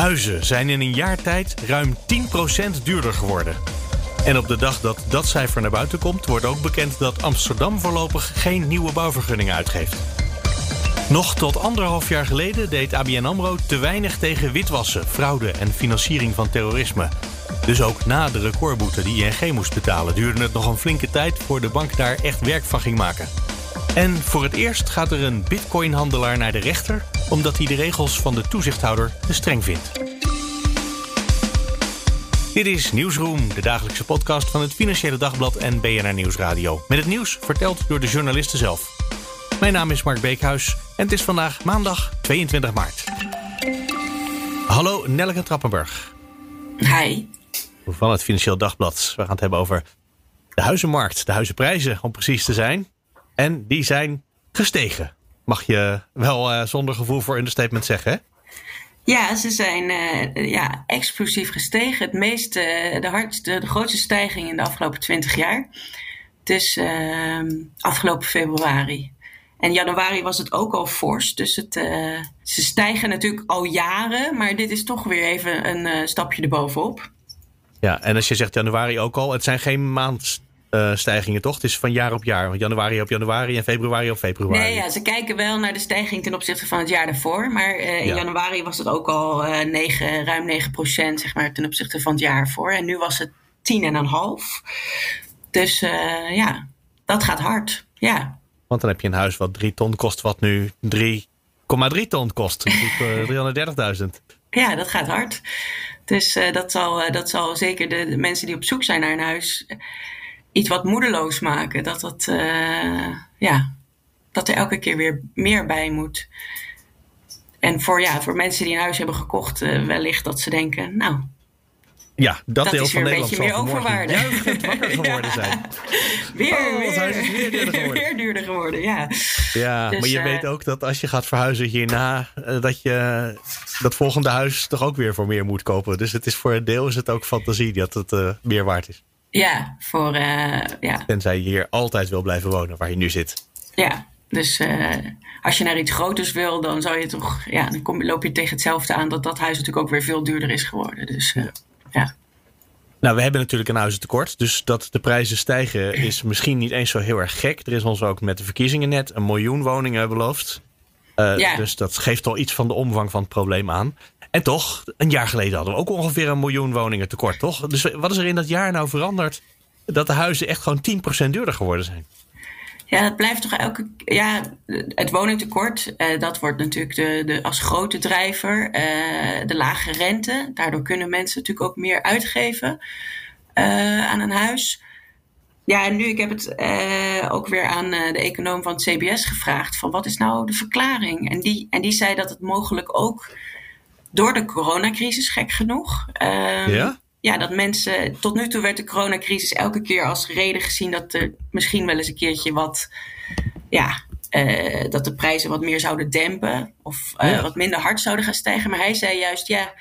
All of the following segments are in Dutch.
Huizen zijn in een jaar tijd ruim 10% duurder geworden. En op de dag dat dat cijfer naar buiten komt, wordt ook bekend dat Amsterdam voorlopig geen nieuwe bouwvergunningen uitgeeft. Nog tot anderhalf jaar geleden deed ABN Amro te weinig tegen witwassen, fraude en financiering van terrorisme. Dus ook na de recordboete die ING moest betalen, duurde het nog een flinke tijd voor de bank daar echt werk van ging maken. En voor het eerst gaat er een bitcoinhandelaar naar de rechter omdat hij de regels van de toezichthouder te streng vindt. Dit is Nieuwsroom, de dagelijkse podcast van het Financiële Dagblad en BNR Nieuwsradio. Met het nieuws verteld door de journalisten zelf. Mijn naam is Mark Beekhuis en het is vandaag maandag 22 maart. Hallo Nelleke Trappenburg. Hi. Van het Financieel Dagblad. We gaan het hebben over de huizenmarkt, de huizenprijzen om precies te zijn. En die zijn gestegen. Mag je wel uh, zonder gevoel voor understatement zeggen, hè? Ja, ze zijn uh, ja, explosief gestegen. Het meeste, de, hardste, de grootste stijging in de afgelopen 20 jaar. Uh, afgelopen februari. En januari was het ook al fors. Dus het, ze stijgen natuurlijk al jaren. Maar dit is toch weer even een stapje erbovenop. Ja, en als je zegt januari ook al, het zijn geen maand uh, stijgingen, toch? Het is van jaar op jaar. Januari op januari en februari op februari. Nee, ja, ze kijken wel naar de stijging ten opzichte van het jaar daarvoor. Maar uh, in ja. januari was het ook al uh, 9, ruim 9 procent zeg maar, ten opzichte van het jaar ervoor. En nu was het 10,5. Dus ja, dat gaat hard. Ja. Want dan heb je een huis wat 3 ton kost, wat nu 3,3 ton kost. 330.000. Ja, dat gaat hard. Dus dat, zal, dat zal zeker de, de mensen die op zoek zijn naar een huis iets wat moedeloos maken. Dat, dat, uh, ja, dat er elke keer weer meer bij moet. En voor, ja, voor mensen die een huis hebben gekocht, uh, wellicht dat ze denken, nou. Ja, dat, dat deel is van weer een Nederland beetje meer overwaarde. juichend wakker geworden zijn. weer, Oh, weer, het huis is weer duurder geworden. weer duurder geworden, ja. Ja, Dus, maar je eh, weet ook dat als je gaat verhuizen hierna, eh, dat je dat volgende huis toch ook weer voor meer moet kopen. Dus het is voor een deel is het ook fantasie dat het eh, meer waard is. Ja, voor, uh, ja, Tenzij je hier altijd wil blijven wonen, waar je nu zit. ja. Dus uh, als je naar iets groters wil, dan zou je toch, ja, dan kom, loop je tegen hetzelfde aan dat dat huis natuurlijk ook weer veel duurder is geworden. Dus uh, ja. Nou, we hebben natuurlijk een huizentekort. Dus dat de prijzen stijgen is misschien niet eens zo heel erg gek. Er is ons ook met de verkiezingen net een miljoen woningen beloofd. Uh, Ja. Dus dat geeft al iets van de omvang van het probleem aan. En toch, een jaar geleden hadden we ook ongeveer een miljoen woningen tekort, toch? Dus wat is er in dat jaar nou veranderd? Dat de huizen echt gewoon 10% duurder geworden zijn. Ja, het blijft toch elke. Ja, het woningtekort, uh, dat wordt natuurlijk de, de, als grote drijver. Uh, de lage rente. Daardoor kunnen mensen natuurlijk ook meer uitgeven aan een huis. Ja, en nu, ik heb het ook weer aan de econoom van het CBS gevraagd: van wat is nou de verklaring? En die, en die zei dat het mogelijk ook door de coronacrisis, gek genoeg. Um, Ja? ja, dat mensen. Tot nu toe werd de coronacrisis elke keer als reden gezien dat er misschien wel eens een keertje wat. Ja, uh, dat de prijzen wat meer zouden dempen. Of uh, Ja. wat minder hard zouden gaan stijgen. Maar hij zei juist, ja,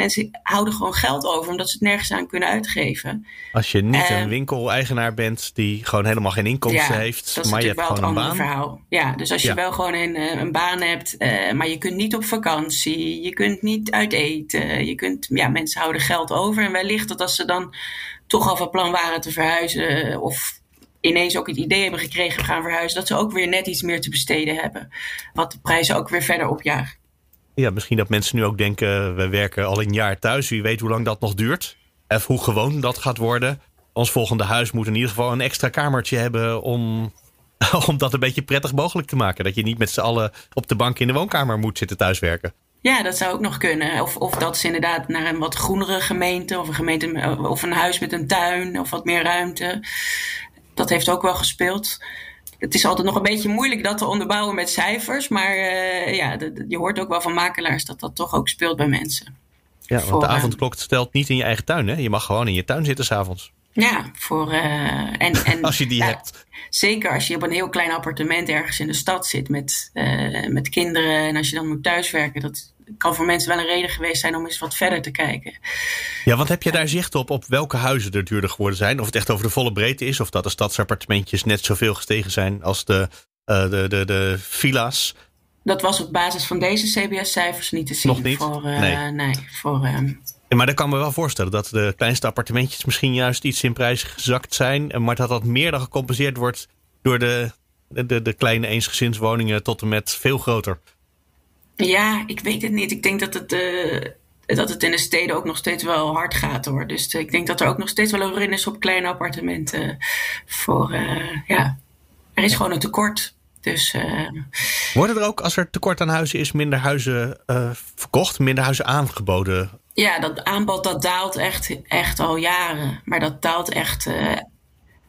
mensen houden gewoon geld over omdat ze het nergens aan kunnen uitgeven. Als je niet Eh, een winkeleigenaar bent die gewoon helemaal geen inkomsten ja, heeft, dat is maar je hebt wel gewoon een baan. verhaal. Ja, dus als je Ja. wel gewoon een, eh, een baan hebt, uh, maar je kunt niet op vakantie, je kunt niet uit eten, je kunt, ja, mensen houden geld over. En wellicht dat als ze dan toch al van plan waren te verhuizen of ineens ook het idee hebben gekregen we gaan verhuizen, dat ze ook weer net iets meer te besteden hebben. Wat de prijzen ook weer verder opjaagt. Ja, misschien dat mensen nu ook denken, we werken al een jaar thuis. Wie weet hoe lang dat nog duurt. Of hoe gewoon dat gaat worden. Ons volgende huis moet in ieder geval een extra kamertje hebben om, om dat een beetje prettig mogelijk te maken. Dat je niet met z'n allen op de bank in de woonkamer moet zitten thuiswerken. Ja, dat zou ook nog kunnen. Of, of dat is inderdaad naar een wat groenere gemeente of een gemeente of een huis met een tuin of wat meer ruimte. Dat heeft ook wel gespeeld. Het is altijd nog een beetje moeilijk dat te onderbouwen met cijfers. Maar uh, ja, de, je hoort ook wel van makelaars dat dat toch ook speelt bij mensen. Ja, want Voor, de eh, avondklok stelt niet in je eigen tuin. Hè? Je mag gewoon in je tuin zitten s'avonds. Ja, voor. Uh, en, en, Als je die ja, hebt. Zeker als je op een heel klein appartement ergens in de stad zit met, uh, met kinderen. En als je dan moet thuiswerken. Dat kan voor mensen wel een reden geweest zijn om eens wat verder te kijken. Ja, want heb je daar zicht op op welke huizen er duurder geworden zijn? Of het echt over de volle breedte is? Of dat de stadsappartementjes net zoveel gestegen zijn als de, uh, de, de, de villa's? dat was op basis van deze CBS-cijfers niet te zien. Nog niet? Voor, uh, nee. nee. voor, uh, maar dan kan me wel voorstellen dat de kleinste appartementjes misschien juist iets in prijs gezakt zijn. Maar dat dat meer dan gecompenseerd wordt door de, de, de kleine eensgezinswoningen tot en met veel groter. Ja, ik weet het niet. Ik denk dat het, uh, dat het in de steden ook nog steeds wel hard gaat hoor. Dus ik denk dat er ook nog steeds wel een is op kleine appartementen. Voor, uh, ja, er is gewoon een tekort. Dus, Worden er ook, als er tekort aan huizen is, minder huizen verkocht, minder huizen aangeboden? Ja, dat aanbod dat daalt echt, echt al jaren. Maar dat daalt echt.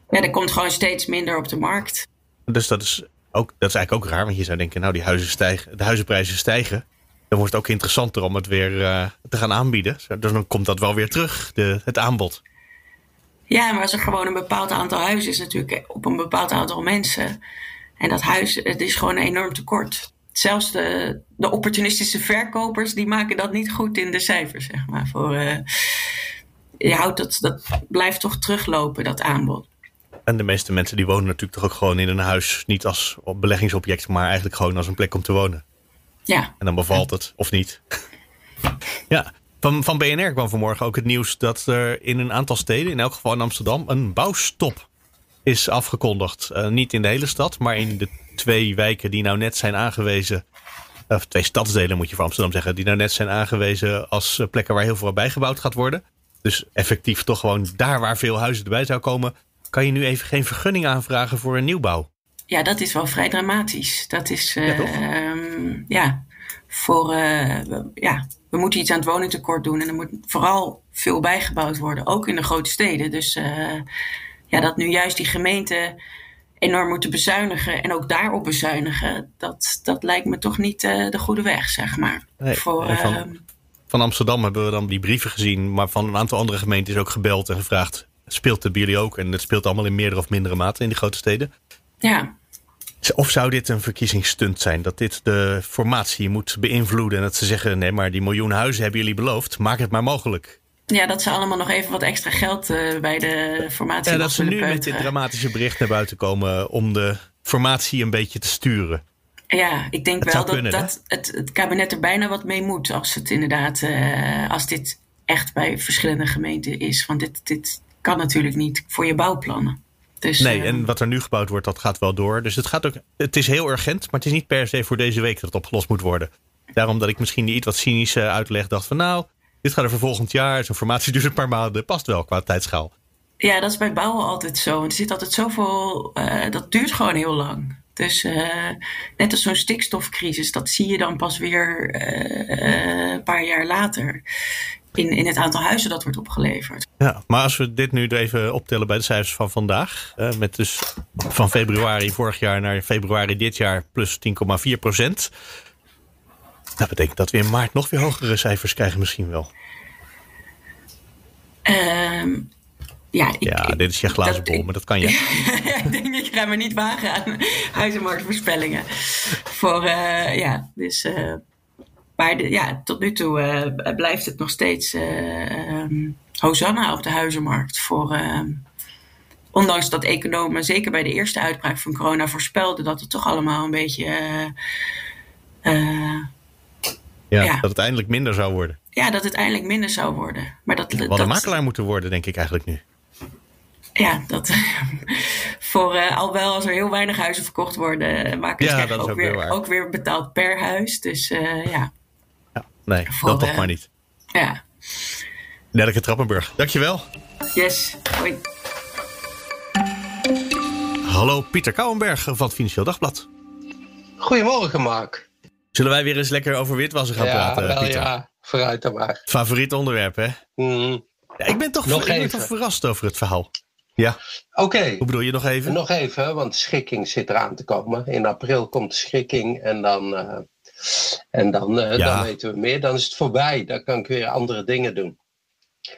Ja, er komt gewoon steeds minder op de markt. Dus dat is, ook, dat is eigenlijk ook raar, want je zou denken, nou, die huizen stijgen, de huizenprijzen stijgen. Dan wordt het ook interessanter om het weer te gaan aanbieden. Dus dan komt dat wel weer terug, de, het aanbod. Ja, maar als er gewoon een bepaald aantal huizen is, natuurlijk op een bepaald aantal mensen. En dat huis, het is gewoon enorm tekort. Zelfs de, de opportunistische verkopers, die maken dat niet goed in de cijfers, zeg maar. Voor, je houdt dat, dat blijft toch teruglopen, dat aanbod. En de meeste mensen die wonen natuurlijk toch ook gewoon in een huis, niet als beleggingsobject, maar eigenlijk gewoon als een plek om te wonen. Ja. En dan bevalt het, of niet. ja. Van, van BNR kwam vanmorgen ook het nieuws dat er in een aantal steden, in elk geval in Amsterdam, een bouwstop is afgekondigd. Uh, niet in de hele stad, maar in de twee wijken die nou net zijn aangewezen. Of twee stadsdelen moet je voor Amsterdam zeggen. Die nou net zijn aangewezen als plekken waar heel veel bijgebouwd gaat worden. Dus effectief toch gewoon daar waar veel huizen erbij zou komen. Kan je nu even geen vergunning aanvragen voor een nieuwbouw? Ja, dat is wel vrij dramatisch. Dat is, uh, ja, um, ja, voor, uh, ja, we moeten iets aan het woningtekort doen. En er moet vooral veel bijgebouwd worden. Ook in de grote steden. Dus uh, ja, dat nu juist die gemeenten enorm moeten bezuinigen en ook daarop bezuinigen, dat, dat lijkt me toch niet uh, de goede weg, zeg maar. Nee, Voor, van, uh, van, Amsterdam hebben we dan die brieven gezien, maar van een aantal andere gemeenten is ook gebeld en gevraagd: speelt het bij jullie ook? En het speelt allemaal in meerdere of mindere mate in die grote steden. Ja. Of zou dit een verkiezingsstunt zijn? Dat dit de formatie moet beïnvloeden en dat ze zeggen: nee, maar die miljoen huizen hebben jullie beloofd, maak het maar mogelijk. Ja, dat ze allemaal nog even wat extra geld uh, bij de formatie Ja, dat ze nu peuteren. met dit dramatische bericht naar buiten komen om de formatie een beetje te sturen. Ja, ik denk wel dat, kunnen, dat het, het, kabinet er bijna wat mee moet als het inderdaad, uh, als dit echt bij verschillende gemeenten is. Want dit, dit kan natuurlijk niet voor je bouwplannen. Dus, nee, uh, en wat er nu gebouwd wordt, dat gaat wel door. Dus het, gaat ook, het is heel urgent, maar het is niet per se voor deze week dat het opgelost moet worden. Daarom dat ik misschien die iets wat cynische uitleg dacht van nou, dit gaat er voor volgend jaar. Zo'n formatie duurt een paar maanden. Past wel qua tijdschaal. Ja, dat is bij bouwen altijd zo. Er zit altijd zoveel. Uh, dat duurt gewoon heel lang. Dus uh, net als zo'n stikstofcrisis, dat zie je dan pas weer uh, een paar jaar later. In, in het aantal huizen dat wordt opgeleverd. Ja, maar als we dit nu even optellen bij de cijfers van vandaag. met dus van februari vorig jaar naar februari dit jaar plus 10,4 procent. Dat betekent dat we in maart nog weer hogere cijfers krijgen misschien wel. Um, ja, ik, ja, dit is je glazen bol, maar dat kan je. ik denk, ik ga me niet wagen aan huizenmarktvoorspellingen. Voor, uh, ja, dus... Uh, maar de, ja, tot nu toe uh, blijft het nog steeds um, Hosanna op de huizenmarkt. Voor, ondanks dat economen, zeker bij de eerste uitbraak van corona, voorspelden dat het toch allemaal een beetje... Ja, ja, dat het eindelijk minder zou worden. Ja, dat het eindelijk minder zou worden. Maar dat, We dat, hadden makelaar moeten worden, denk ik eigenlijk nu. Ja, dat voor uh, al wel als er heel weinig huizen verkocht worden, makelaars ja, krijgen ook, ook, weer, ook weer betaald per huis. Dus uh, ja. Nee, voor, dat toch maar niet. Ja. Nelke Trappenburg, dankjewel. Yes, hoi. Hallo Pieter Kouwenberg van het Financieel Dagblad. Goedemorgen Mark. Zullen wij weer eens lekker over witwassen gaan ja, praten, wel, Pieter? Ja, vooruit dan maar. Favoriet onderwerp, hè? Mm. Ja, ik ben toch, Nog ik ben even. toch verrast over het verhaal. Ja, Oké, okay. hoe bedoel je nog even? nog even, want schikking zit eraan te komen. In april komt de schikking en dan, uh, en dan, uh, Ja. dan weten we meer. Dan is het voorbij, dan kan ik weer andere dingen doen.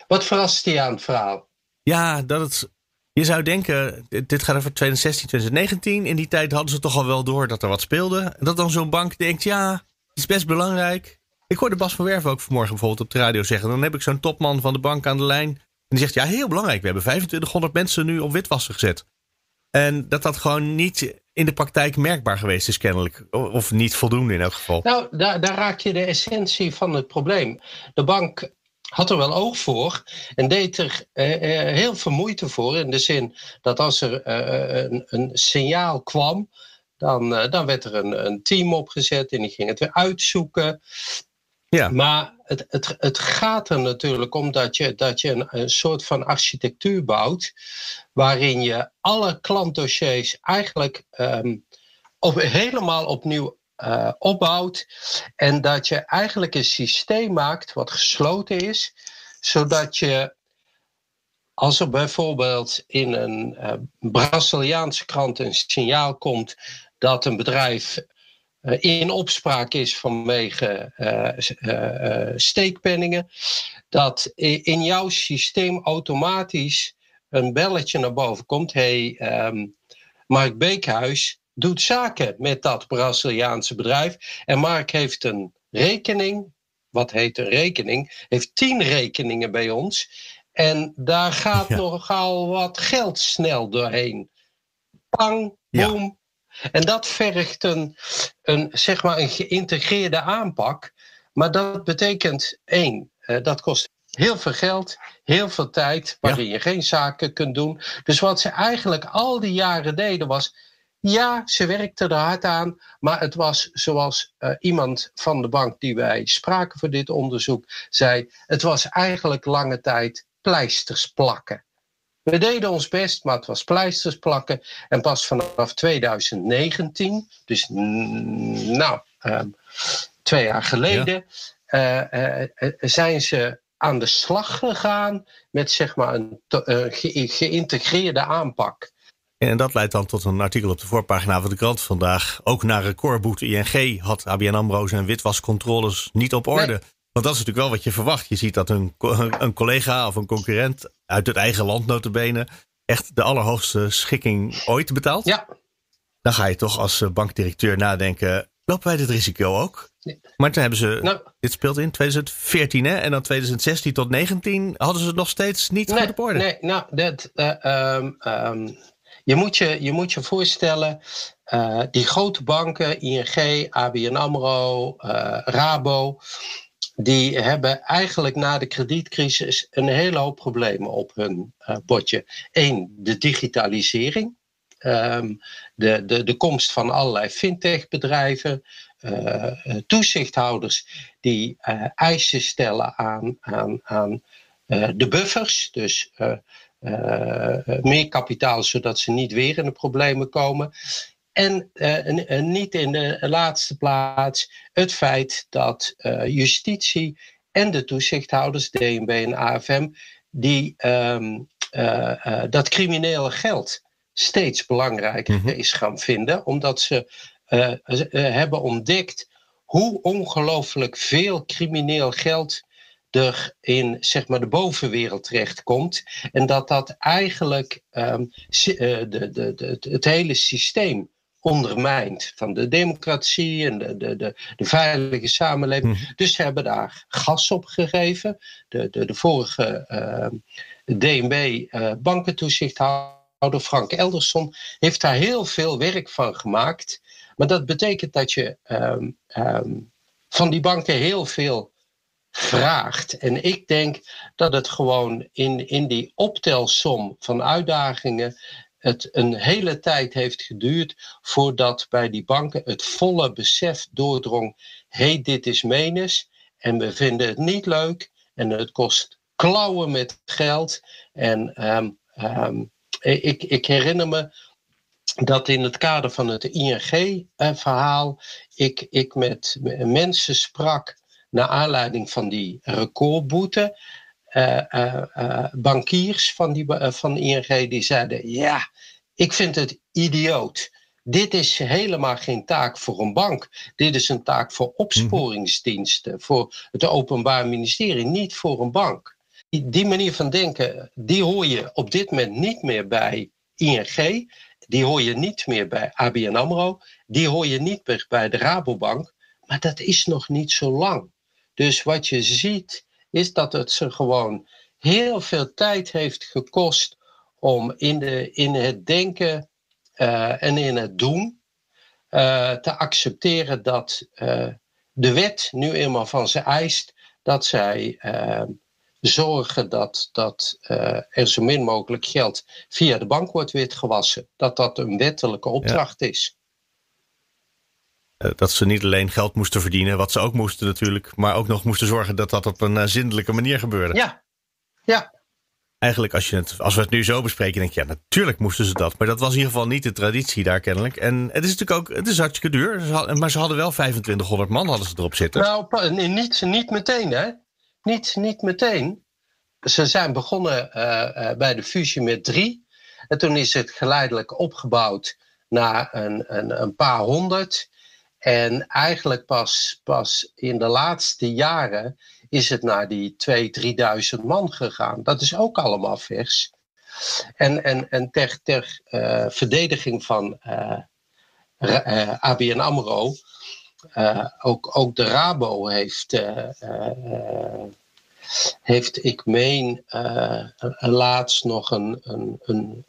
Wat verrast je aan het verhaal? Ja, dat het. Je zou denken, dit gaat over 2016, 2019. In die tijd hadden ze toch al wel door dat er wat speelde. En dat dan zo'n bank denkt, ja, het is best belangrijk. Ik hoorde Bas van Werven ook vanmorgen bijvoorbeeld op de radio zeggen. Dan heb ik zo'n topman van de bank aan de lijn. En die zegt, ja, heel belangrijk. We hebben 2500 mensen nu op witwassen gezet. En dat dat gewoon niet in de praktijk merkbaar geweest is kennelijk. Of niet voldoende in elk geval. Nou, daar, daar raak je de essentie van het probleem. De bank had er wel oog voor en deed er eh, eh, heel veel moeite voor. In de zin dat als er eh, een, een, signaal kwam, dan, dan werd er een, een, team opgezet en die ging het weer uitzoeken. Ja. Maar het, het, het gaat er natuurlijk om dat je, dat je een, soort van architectuur bouwt. waarin je alle klantdossiers eigenlijk op, helemaal opnieuw uh, opbouwt. En dat je eigenlijk een systeem maakt wat gesloten is, zodat je. Als er bijvoorbeeld in een uh, Braziliaanse krant een signaal komt dat een bedrijf in opspraak is vanwege steekpenningen, dat in jouw systeem automatisch een belletje naar boven komt. hey, um, Mark Beekhuis, doet zaken met dat Braziliaanse bedrijf. En Mark heeft een rekening, wat heet een rekening, heeft tien rekeningen bij ons. En daar gaat ja. nogal wat geld snel doorheen. Pang, boom. En dat vergt een, een, zeg maar een geïntegreerde aanpak. Maar dat betekent één, uh, dat kost heel veel geld, heel veel tijd, waarin ja. je geen zaken kunt doen. Dus wat ze eigenlijk al die jaren deden was ja, ze werkte er hard aan, maar het was zoals uh, iemand van de bank die wij spraken voor dit onderzoek zei, het was eigenlijk lange tijd pleisters plakken. We deden ons best, maar het was pleisters plakken. En pas vanaf 2019, dus nou, uh, twee jaar geleden, ja. uh, zijn ze aan de slag gegaan met zeg maar een ge geïntegreerde aanpak. En dat leidt dan tot een artikel op de voorpagina van de krant vandaag. Ook na recordboete ING had ABN AMRO zijn witwascontroles niet op orde. Nee. Want dat is natuurlijk wel wat je verwacht. Je ziet dat een, een collega of een concurrent uit het eigen land notabene echt de allerhoogste schikking ooit betaalt. Ja. Dan ga je toch als eh, bankdirecteur nadenken, lopen wij dit risico ook? Nee. Maar toen hebben ze, nou, dit speelt in 2014 hè, en dan 2016 tot 2019 hadden ze het nog steeds niet nee, goed op orde. Nee, nou, dat, uh, um, um, je moet je, je, moet je voorstellen, uh, die grote banken, ING, ABN AMRO, uh, Rabo, die hebben eigenlijk na de kredietcrisis een hele hoop problemen op hun uh, bordje. Eén, de digitalisering. Um, de, de, de komst van allerlei fintech-bedrijven, toezichthouders die eisen stellen aan, aan, aan de buffers, dus meer kapitaal, zodat ze niet weer in de problemen komen. En uh, niet in de laatste plaats het feit dat uh, justitie en de toezichthouders, DNB en AFM, die um, uh, dat criminele geld steeds belangrijker mm -hmm. is gaan vinden, omdat ze hebben ontdekt hoe ongelooflijk veel crimineel geld er in zeg maar, de bovenwereld terechtkomt. En dat dat eigenlijk um, de, de, de, het hele systeem ondermijnt van de democratie en de, de, de, de veilige samenleving. Mm. Dus ze hebben daar gas op gegeven. De, de, de vorige uh, DNB uh, bankentoezichthouder Frank Elderson heeft daar heel veel werk van gemaakt. Maar dat betekent dat je um, um, van die banken heel veel vraagt. En ik denk dat het gewoon in, in die optelsom van uitdagingen het een hele tijd heeft geduurd voordat bij die banken het volle besef doordrong: hé, hey, dit is menens en we vinden het niet leuk en het kost klauwen met geld. En um, um, ik, ik herinner me dat in het kader van het ING-verhaal ik, ik met mensen sprak naar aanleiding van die recordboete. Uh, uh, bankiers van, die, van ING die zeiden: Ja, ik vind het idioot. Dit is helemaal geen taak voor een bank. Dit is een taak voor opsporingsdiensten, voor het Openbaar Ministerie, niet voor een bank. Die, die manier van denken, die hoor je op dit moment niet meer bij ING. Die hoor je niet meer bij ABN AMRO. Die hoor je niet meer bij de Rabobank. Maar dat is nog niet zo lang. Dus wat je ziet, is dat het ze gewoon heel veel tijd heeft gekost om in, de, in het denken en in het doen te accepteren dat de wet nu eenmaal van ze eist dat zij zorgen dat, dat er zo min mogelijk geld via de bank wordt witgewassen. Dat dat een wettelijke opdracht is. Eh, dat ze niet alleen geld moesten verdienen, wat ze ook moesten natuurlijk, maar ook nog moesten zorgen dat dat op een zindelijke manier gebeurde. Ja, ja. Eigenlijk, als, je het, als we het nu zo bespreken, denk je, ja, natuurlijk moesten ze dat. Maar dat was in ieder geval niet de traditie daar kennelijk. En het is natuurlijk ook, het is hartstikke duur. Maar ze hadden wel 2500 man hadden ze erop zitten. Nou, niet, niet meteen hè. Niet, niet meteen. Ze zijn begonnen uh, bij de fusie met drie. En toen is het geleidelijk opgebouwd naar een, een, een paar honderd. En eigenlijk pas, pas in de laatste jaren is het naar die 2.000, 3.000 man gegaan. Dat is ook allemaal vers. En, en, en ter, ter uh, verdediging van uh, uh, ABN AMRO, ook, ook de Rabo heeft, heeft ik meen, laatst nog een, een, een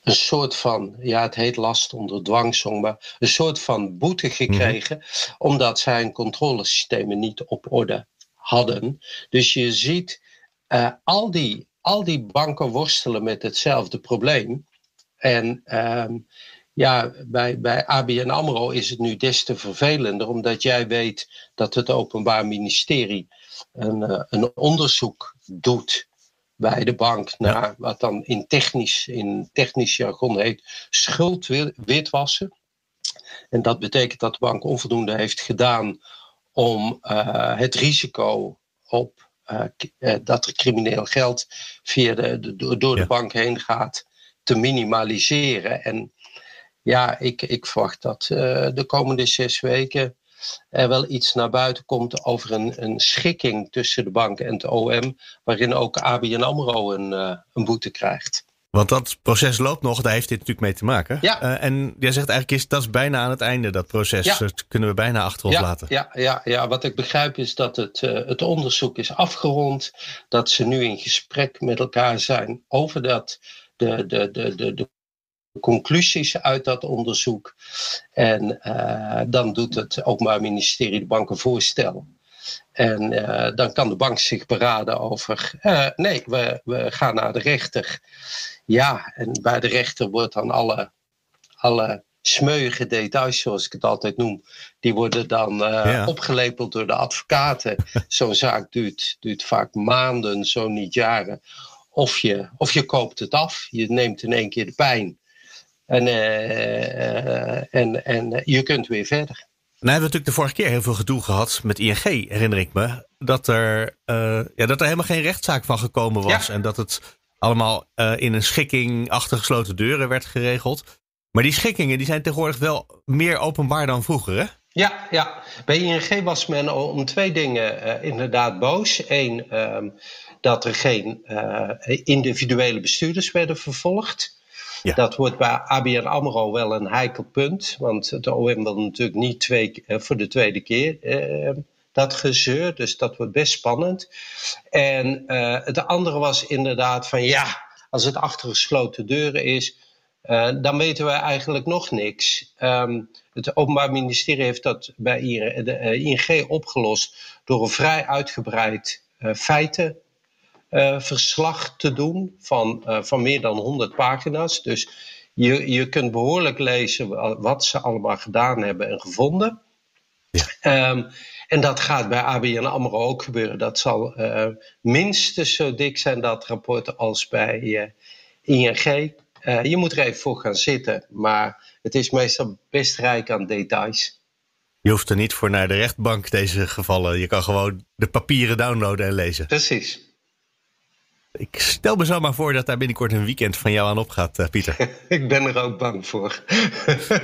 een soort van, ja, het heet last onder dwangsom, maar een soort van boete gekregen, mhm. omdat zijn controlesystemen niet op orde hadden. Dus je ziet, uh, al, die, al die banken worstelen met hetzelfde probleem. En uh, ja, bij, bij ABN AMRO is het nu des te vervelender, omdat jij weet dat het Openbaar Ministerie een, uh, een onderzoek doet bij de bank naar wat dan in technisch, in technisch jargon heet schuldwitwassen. En dat betekent dat de bank onvoldoende heeft gedaan om uh, het risico op uh, dat er crimineel geld via de, de door de bank heen gaat te minimaliseren. En ja, ik, ik verwacht dat uh, de komende zes weken er wel iets naar buiten komt over een, een schikking tussen de bank en het OM, waarin ook ABN AMRO een, uh, een boete krijgt. Want dat proces loopt nog, daar heeft dit natuurlijk mee te maken. Ja. Uh, en jij zegt eigenlijk is dat is bijna aan het einde, dat proces. Ja. Dat kunnen we bijna achter ons ja, laten. Ja, ja, ja, wat ik begrijp is dat het, uh, het onderzoek is afgerond. Dat ze nu in gesprek met elkaar zijn over dat, de, de, de, de, de conclusies uit dat onderzoek. En uh, dan doet het Openbaar Ministerie de bank een voorstel. En uh, dan kan de bank zich beraden over, uh, nee, we, we gaan naar de rechter. Ja, en bij de rechter wordt dan alle, alle smeuïge details, zoals ik het altijd noem, die worden dan ja. opgelepeld door de advocaten. Zo'n zaak duurt, duurt vaak maanden, zo niet jaren. Of je, of je koopt het af, je neemt in één keer de pijn. En, uh, en, en je kunt weer verder. Nou hebben we natuurlijk de vorige keer heel veel gedoe gehad met ING, herinner ik me. Dat er, uh, ja, dat er helemaal geen rechtszaak van gekomen was. Ja. En dat het allemaal uh, in een schikking achter gesloten deuren werd geregeld. Maar die schikkingen die zijn tegenwoordig wel meer openbaar dan vroeger, hè? Ja, ja. bij ING was men om twee dingen uh, inderdaad boos. Eén, uh, dat er geen individuele bestuurders werden vervolgd. Ja. Dat wordt bij ABN AMRO wel een heikel punt. Want het OM wil natuurlijk niet twee, uh, voor de tweede keer uh, dat gezeur. Dus dat wordt best spannend. En uh, het andere was inderdaad van ja, als het achter gesloten deuren is... dan weten we eigenlijk nog niks. Um, het Openbaar Ministerie heeft dat bij ING opgelost... door een vrij uitgebreid feiten uh, verslag te doen van, uh, van meer dan 100 pagina's. Dus je, je kunt behoorlijk lezen wat ze allemaal gedaan hebben en gevonden. Ja. Um, en dat gaat bij ABN AMRO ook gebeuren. Dat zal uh, minstens zo dik zijn, dat rapport, als bij ING. je moet er even voor gaan zitten, maar het is meestal best rijk aan details. Je hoeft er niet voor naar de rechtbank deze gevallen. Je kan gewoon de papieren downloaden en lezen. Precies. Ik stel me zo maar voor dat daar binnenkort een weekend van jou aan opgaat, uh, Pieter. ik ben er ook bang voor.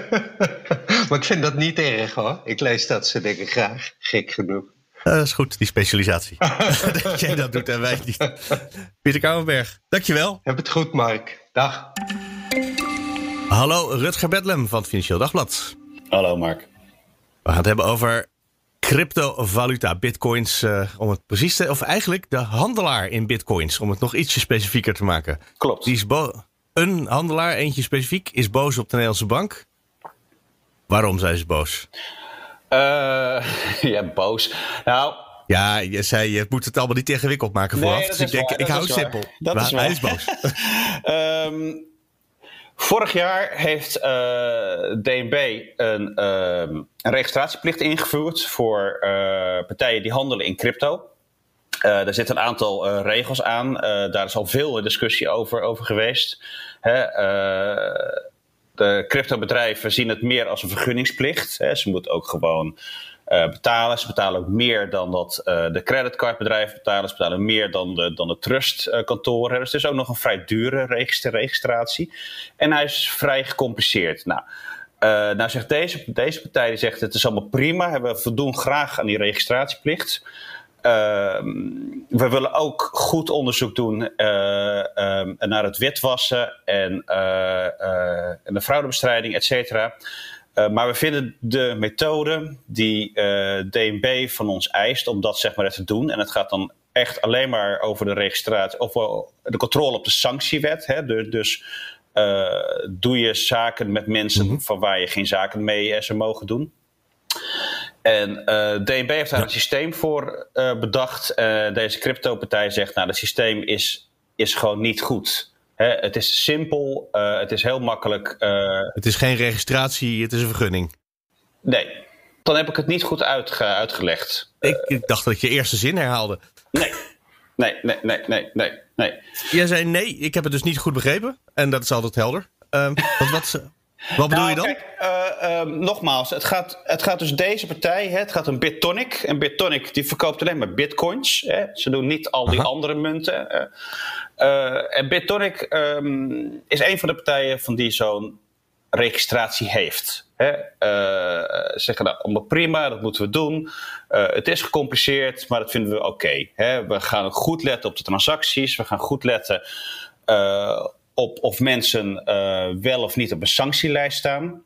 maar ik vind dat niet erg hoor. Ik lees dat ze dingen graag. Gek genoeg. Uh, dat is goed, die specialisatie. dat jij dat doet en wij niet. Pieter Kouwenberg, dankjewel. Heb het goed, Mark. Dag. Hallo, Rutger Bedlem van het Financieel Dagblad. Hallo, Mark. We gaan het hebben over cryptovaluta, bitcoins, uh, om het precies te... Of eigenlijk de handelaar in bitcoins, om het nog ietsje specifieker te maken. Klopt. Die is, een handelaar, eentje specifiek, is boos op de Nederlandse bank. Waarom zijn ze boos? ja, boos. Nou, ja, je zei je moet het allemaal niet ingewikkeld maken vooraf. dus ik denk, ik hou het simpel. Dat maar is waar. Hij is boos. um, vorig jaar heeft uh, DNB een, uh, een, registratieplicht ingevoerd voor uh, partijen die handelen in crypto. Er zitten een aantal regels aan. daar is al veel discussie over, over geweest. Hè, de cryptobedrijven zien het meer als een vergunningsplicht. Hè. Ze moeten ook gewoon uh, betalen. Ze betalen ook meer dan dat uh, de creditcardbedrijven betalen. Ze betalen meer dan de, dan de trustkantoren. dus het is ook nog een vrij dure registratie. En hij is vrij gecompliceerd. Nou, uh, nou zegt deze, deze partij die zegt het is allemaal prima. We voldoen graag aan die registratieplicht. Ehm, we willen ook goed onderzoek doen uh, naar het witwassen en, en de fraudebestrijding, et cetera. Uh, maar we vinden de methode die uh, eh, DNB van ons eist om dat zeg maar te doen, en het gaat dan echt alleen maar over de registratie of de controle op de sanctiewet. Hè? Dus, dus uh, doe je zaken met mensen mm van waar je geen zaken mee ze mogen doen. En DNB heeft daar een systeem voor bedacht. deze crypto-partij zegt, nou, dat systeem is, is gewoon niet goed het is simpel, uh, het is heel makkelijk. Uh, het is geen registratie, het is een vergunning. Nee, dan heb ik het niet goed uitge uitgelegd. Ik, ik, dacht dat je eerste zin herhaalde. Nee, nee, nee, nee, nee, nee. nee. Jij zei nee, ik heb het dus niet goed begrepen. En dat is altijd helder. Uh, wat, wat, wat bedoel nou, je dan? Kijk, uh, uh, nogmaals, het gaat, het gaat dus deze partij, hè, het gaat om BitTonic. En BitTonic die verkoopt alleen maar bitcoins. Hè. Ze doen niet al die Aha. andere munten. Uh, en BitTonic um, is een van de partijen van die zo'n registratie heeft. Hè? Uh, zeggen nou, allemaal prima, dat moeten we doen. Het is gecompliceerd, maar dat vinden we oké. Okay, we gaan goed letten op de transacties. We gaan goed letten uh, op of mensen wel of niet op een sanctielijst staan.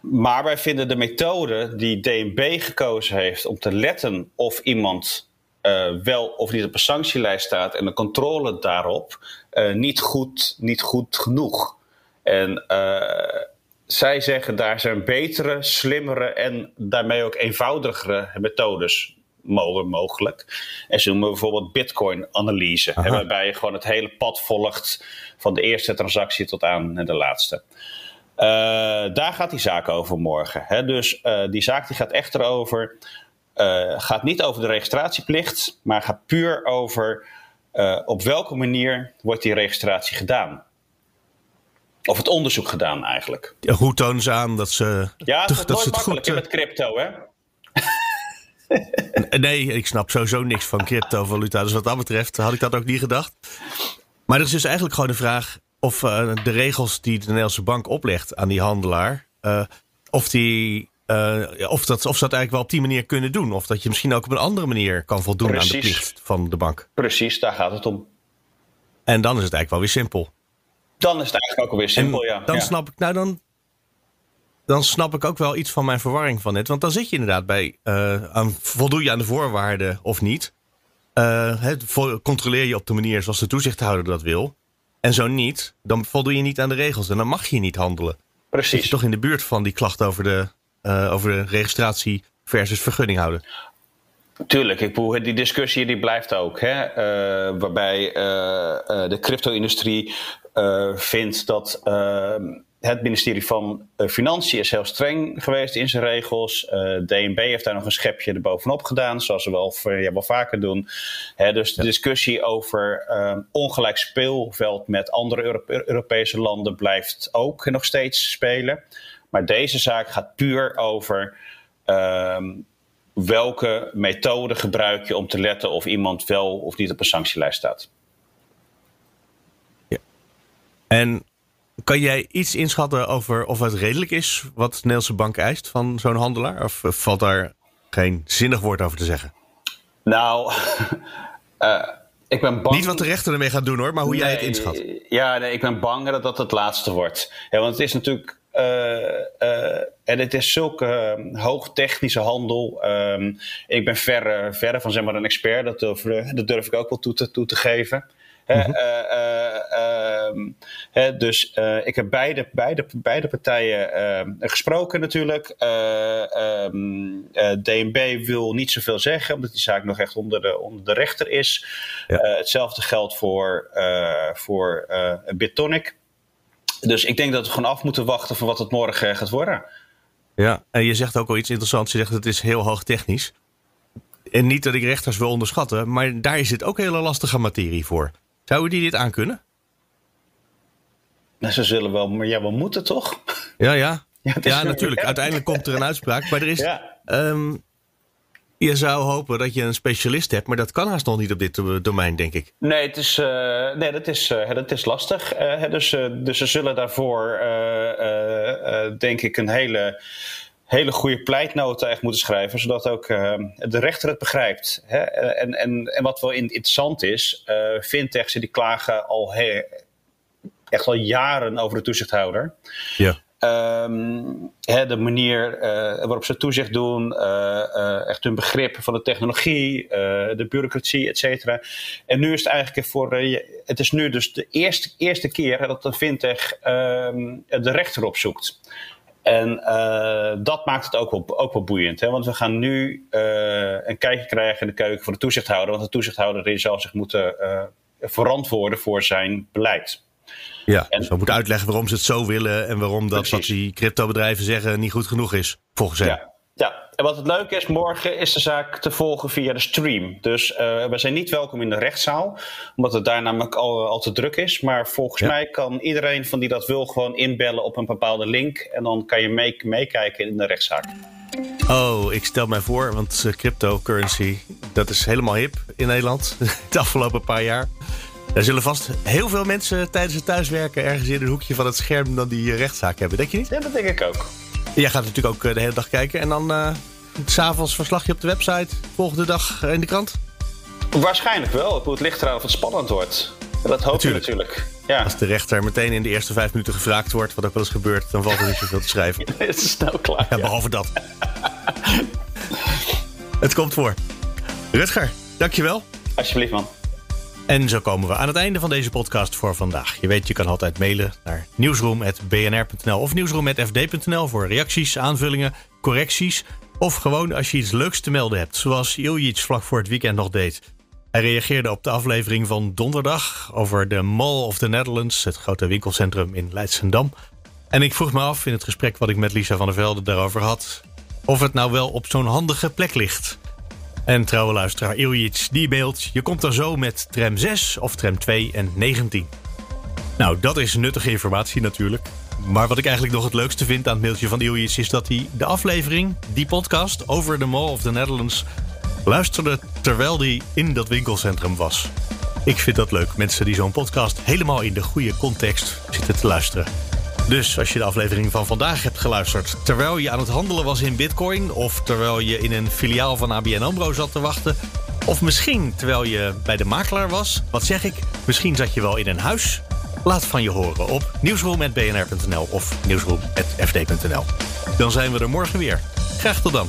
Maar wij vinden de methode die DNB gekozen heeft om te letten of iemand uh, wel of niet op een sanctielijst staat en de controle daarop uh, niet, goed, niet goed genoeg. En zij zeggen daar zijn betere, slimmere en daarmee ook eenvoudigere methodes mogelijk. En ze noemen bijvoorbeeld Bitcoin-analyse, waarbij je gewoon het hele pad volgt van de eerste transactie tot aan de laatste. Uh, daar gaat die zaak over morgen. Hè? Dus uh, die zaak die gaat echt erover uh, gaat niet over de registratieplicht, maar gaat puur over op welke manier wordt die registratie gedaan. Of het onderzoek gedaan eigenlijk. Ja, hoe tonen ze aan dat ze. Ja, het is dat nooit makkelijk goed, met crypto, hè? nee, ik snap sowieso niks van cryptovaluta. Dus wat dat betreft had ik dat ook niet gedacht. Maar er is dus eigenlijk gewoon de vraag of uh, de regels die de Nederlandse bank oplegt aan die handelaar, uh, of die uh, of, dat, of ze dat eigenlijk wel op die manier kunnen doen. Of dat je misschien ook op een andere manier kan voldoen Precies. aan de plicht van de bank. Precies, daar gaat het om. En dan is het eigenlijk wel weer simpel. Dan is het eigenlijk ook alweer simpel, en ja. Dan ja. snap ik, nou dan, dan snap ik ook wel iets van mijn verwarring van net. Want dan zit je inderdaad bij, uh, aan, voldoe je aan de voorwaarden of niet. Uh, he, controleer je op de manier zoals de toezichthouder dat wil. En zo niet, dan voldoe je niet aan de regels. En dan mag je niet handelen. Precies. Zit je toch in de buurt van die klacht over de uh, over de registratie versus vergunning houden. Tuurlijk, ik bedoel, die discussie die blijft ook. Hè? Uh, waarbij uh, de crypto-industrie vindt dat het ministerie van Financiën is heel streng geweest in zijn regels. DNB heeft daar nog een schepje erbovenop gedaan, zoals ze wel, ja, wel vaker doen. Hè, dus de discussie over ongelijk speelveld met andere Europe Europese landen blijft ook nog steeds spelen. Maar deze zaak gaat puur over um, welke methode gebruik je om te letten of iemand wel of niet op een sanctielijst staat. Ja. En kan jij iets inschatten over of het redelijk is wat de Nederlandse bank eist van zo'n handelaar? Of valt daar geen zinnig woord over te zeggen? Nou, uh, ik ben bang. Niet wat de rechter ermee gaat doen hoor, maar hoe nee, jij het inschat. Ja, nee, ik ben bang dat dat het laatste wordt. Ja, want het is natuurlijk uh, uh, en het is zulke uh, hoogtechnische handel. Um, ik ben verre, verre van zeg maar, een expert, dat durf, dat durf ik ook wel toe te, toe te geven. Mm -hmm. Hè, dus ik heb beide, beide, beide partijen gesproken natuurlijk. DNB wil niet zoveel zeggen, omdat die zaak nog echt onder de, onder de rechter is. hetzelfde geldt voor, voor Bitonic. Dus ik denk dat we gewoon af moeten wachten van wat het morgen gaat worden. Ja, en je zegt ook al iets interessants. Je zegt dat het is heel hoog technisch. En niet dat ik rechters wil onderschatten, maar daar is het ook hele lastige materie voor. Zouden die dit aankunnen? Nou, ze zullen wel, maar ja, we moeten toch? Ja, ja. Ja, ja natuurlijk. Uiteindelijk komt er een uitspraak. Maar er is. Ja. Ehm, je zou hopen dat je een specialist hebt, maar dat kan haast nog niet op dit domein, denk ik. Nee, het is, uh, nee dat, is, uh, dat is lastig. Uh, dus, dus ze zullen daarvoor, denk ik, een hele, hele goede pleitnota echt moeten schrijven, zodat ook de rechter het begrijpt. Hè? En, en, en wat wel interessant is, fintechs die klagen al echt al jaren over de toezichthouder. Ja. Um, de manier uh, waarop ze toezicht doen, uh, uh, echt hun begrip van de technologie, de bureaucratie, et cetera. En nu is het eigenlijk voor, het is nu dus de eerste, eerste keer dat een fintech ehm, de rechter opzoekt. En dat maakt het ook wel, ook wel boeiend, hè? want we gaan nu een kijkje krijgen in de keuken van de toezichthouder, want de toezichthouder zal zich moeten verantwoorden voor zijn beleid. Ja, en, dus we moeten uitleggen waarom ze het zo willen en waarom dat wat die cryptobedrijven zeggen niet goed genoeg is, volgens hen. Ja. Ja, en wat het leuke is, morgen is de zaak te volgen via de stream. Dus uh, we zijn niet welkom in de rechtszaal, omdat het daar namelijk al, al te druk is. Maar volgens mij kan iedereen van die dat wil gewoon inbellen op een bepaalde link. En dan kan je meekijken in de rechtszaak. Oh, ik stel mij voor, want uh, cryptocurrency, dat is helemaal hip in Nederland de afgelopen paar jaar. Er zullen vast heel veel mensen tijdens het thuiswerken ergens in een hoekje van het scherm dan die eh, rechtszaak hebben. Denk je niet? Ja, dat denk ik ook. Jij gaat natuurlijk ook eh, de hele dag kijken en dan uh, s'avonds verslagje op de website, volgende dag in de krant? Waarschijnlijk wel. Het ligt eraan of het spannend wordt. dat hoop je natuurlijk. Ja. Als de rechter meteen in de eerste vijf minuten gevraagd wordt, wat ook wel eens gebeurt, dan valt er niet zoveel te schrijven. het is snel klaar. Ja, behalve dat. het komt voor. Rutger, dankjewel. Alsjeblieft, man. En zo komen we aan het einde van deze podcast voor vandaag. Je weet, je kan altijd mailen naar nieuwsroom.bnr.nl of nieuwsroom.fd.nl voor reacties, aanvullingen, correcties. Of gewoon als je iets leuks te melden hebt, zoals Iljic vlak voor het weekend nog deed. Hij reageerde op de aflevering van donderdag over de Mall of the Netherlands, het grote winkelcentrum in Leidsendam. En ik vroeg me af in het gesprek wat ik met Lisa van der Velde daarover had, of het nou wel op zo'n handige plek ligt. En trouwe luisteraar Iljic, die beeld. Je komt er zo met tram 6 of tram 2 en 19. Nou, dat is nuttige informatie natuurlijk. Maar wat ik eigenlijk nog het leukste vind aan het mailtje van Iljic... is dat hij de aflevering, die podcast over de Mall of the Netherlands... luisterde terwijl hij in dat winkelcentrum was. Ik vind dat leuk, mensen die zo'n podcast helemaal in de goede context zitten te luisteren. Dus als je de aflevering van vandaag hebt geluisterd terwijl je aan het handelen was in Bitcoin, of terwijl je in een filiaal van ABN Ambro zat te wachten, of misschien terwijl je bij de makelaar was, wat zeg ik? Misschien zat je wel in een huis. Laat van je horen op nieuwsroom.bnr.nl of nieuwsroom.fd.nl. Dan zijn we er morgen weer. Graag tot dan.